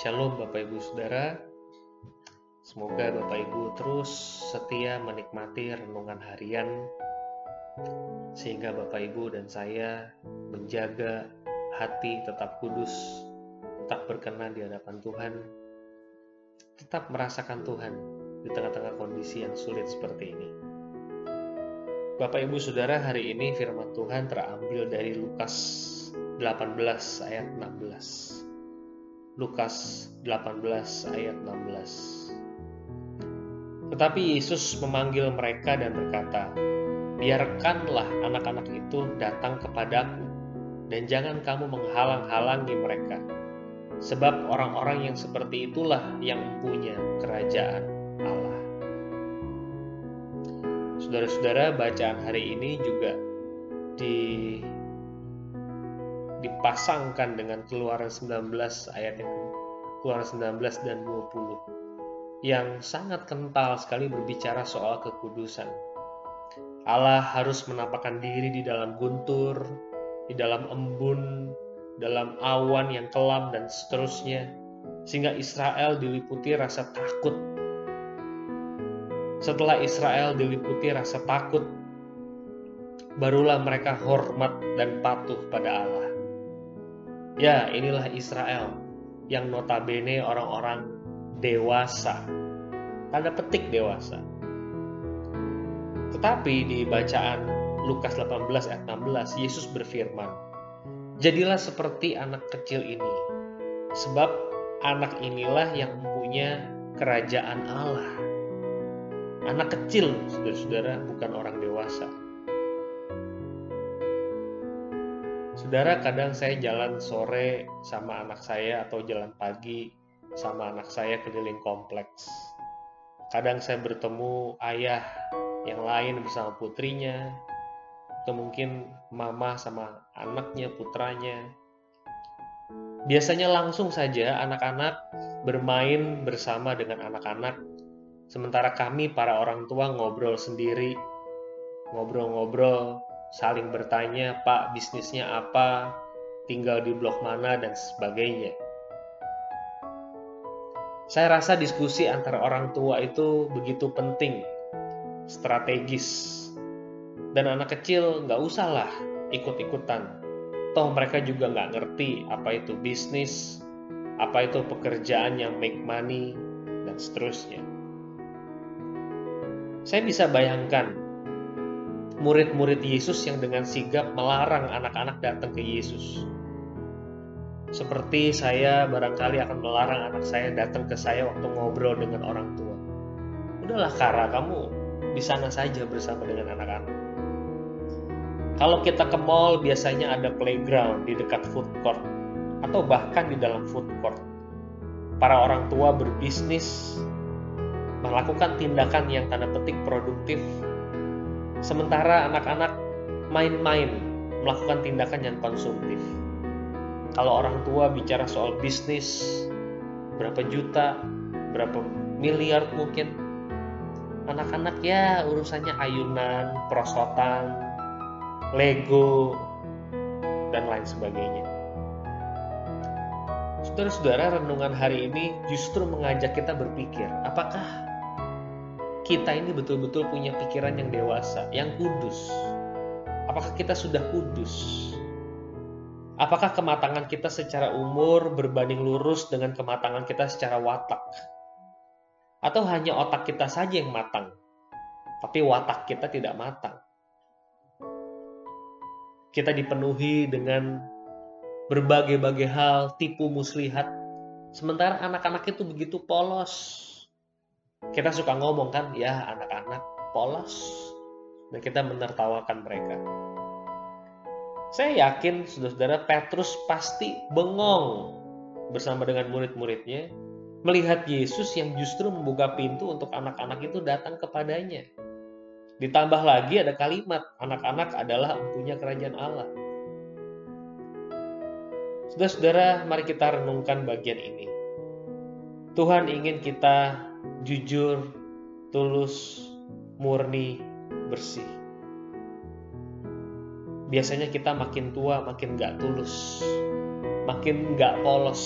Shalom Bapak Ibu Saudara. Semoga Bapak Ibu terus setia menikmati renungan harian sehingga Bapak Ibu dan saya menjaga hati tetap kudus, tetap berkenan di hadapan Tuhan, tetap merasakan Tuhan di tengah-tengah kondisi yang sulit seperti ini. Bapak Ibu Saudara, hari ini firman Tuhan terambil dari Lukas 18 ayat 16. Lukas 18 ayat 16. Tetapi Yesus memanggil mereka dan berkata, Biarkanlah anak-anak itu datang kepadaku, dan jangan kamu menghalang-halangi mereka. Sebab orang-orang yang seperti itulah yang mempunyai kerajaan Allah. Saudara-saudara, bacaan hari ini juga di dipasangkan dengan keluaran 19 ayat yang keluaran 19 dan 20 yang sangat kental sekali berbicara soal kekudusan. Allah harus menampakkan diri di dalam guntur, di dalam embun, dalam awan yang kelam dan seterusnya, sehingga Israel diliputi rasa takut. Setelah Israel diliputi rasa takut, barulah mereka hormat dan patuh pada Allah. Ya, inilah Israel yang notabene orang-orang dewasa. Tanda petik dewasa. Tetapi di bacaan Lukas 18 ayat 16, Yesus berfirman, Jadilah seperti anak kecil ini, sebab anak inilah yang mempunyai kerajaan Allah. Anak kecil, saudara-saudara, bukan orang dewasa. Saudara, kadang saya jalan sore sama anak saya atau jalan pagi sama anak saya keliling kompleks. Kadang saya bertemu ayah yang lain bersama putrinya, atau mungkin mama sama anaknya, putranya. Biasanya langsung saja anak-anak bermain bersama dengan anak-anak, sementara kami para orang tua ngobrol sendiri, ngobrol-ngobrol saling bertanya, Pak bisnisnya apa, tinggal di blok mana, dan sebagainya. Saya rasa diskusi antara orang tua itu begitu penting, strategis, dan anak kecil nggak usah lah ikut-ikutan. Toh mereka juga nggak ngerti apa itu bisnis, apa itu pekerjaan yang make money, dan seterusnya. Saya bisa bayangkan murid-murid Yesus yang dengan sigap melarang anak-anak datang ke Yesus. Seperti saya barangkali akan melarang anak saya datang ke saya waktu ngobrol dengan orang tua. Udahlah Kara, kamu di sana saja bersama dengan anak-anak. Kalau kita ke mall biasanya ada playground di dekat food court atau bahkan di dalam food court. Para orang tua berbisnis melakukan tindakan yang tanda petik produktif Sementara anak-anak main-main melakukan tindakan yang konsumtif. Kalau orang tua bicara soal bisnis, berapa juta, berapa miliar mungkin, anak-anak ya urusannya ayunan, perosotan, Lego, dan lain sebagainya. Saudara-saudara, renungan hari ini justru mengajak kita berpikir, apakah kita ini betul-betul punya pikiran yang dewasa, yang kudus. Apakah kita sudah kudus? Apakah kematangan kita secara umur berbanding lurus dengan kematangan kita secara watak? Atau hanya otak kita saja yang matang, tapi watak kita tidak matang? Kita dipenuhi dengan berbagai-bagai hal, tipu muslihat, sementara anak-anak itu begitu polos, kita suka ngomong kan, ya anak-anak polos, dan kita menertawakan mereka. Saya yakin, saudara-saudara, Petrus pasti bengong bersama dengan murid-muridnya melihat Yesus yang justru membuka pintu untuk anak-anak itu datang kepadanya. Ditambah lagi ada kalimat, anak-anak adalah empunya kerajaan Allah. Saudara-saudara, mari kita renungkan bagian ini. Tuhan ingin kita jujur, tulus, murni, bersih. Biasanya kita makin tua makin gak tulus, makin gak polos.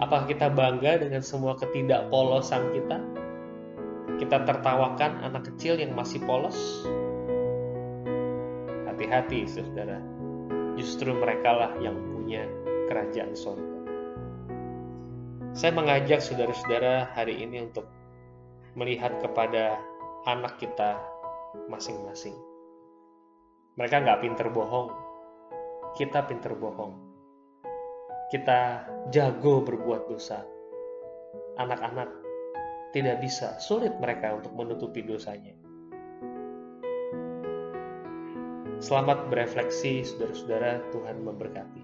Apakah kita bangga dengan semua ketidakpolosan kita? Kita tertawakan anak kecil yang masih polos? Hati-hati, saudara. Justru merekalah yang punya kerajaan surga. Saya mengajak saudara-saudara hari ini untuk melihat kepada anak kita masing-masing. Mereka nggak pinter bohong, kita pinter bohong kita jago berbuat dosa. Anak-anak tidak bisa, sulit mereka untuk menutupi dosanya. Selamat berefleksi, saudara-saudara. Tuhan memberkati.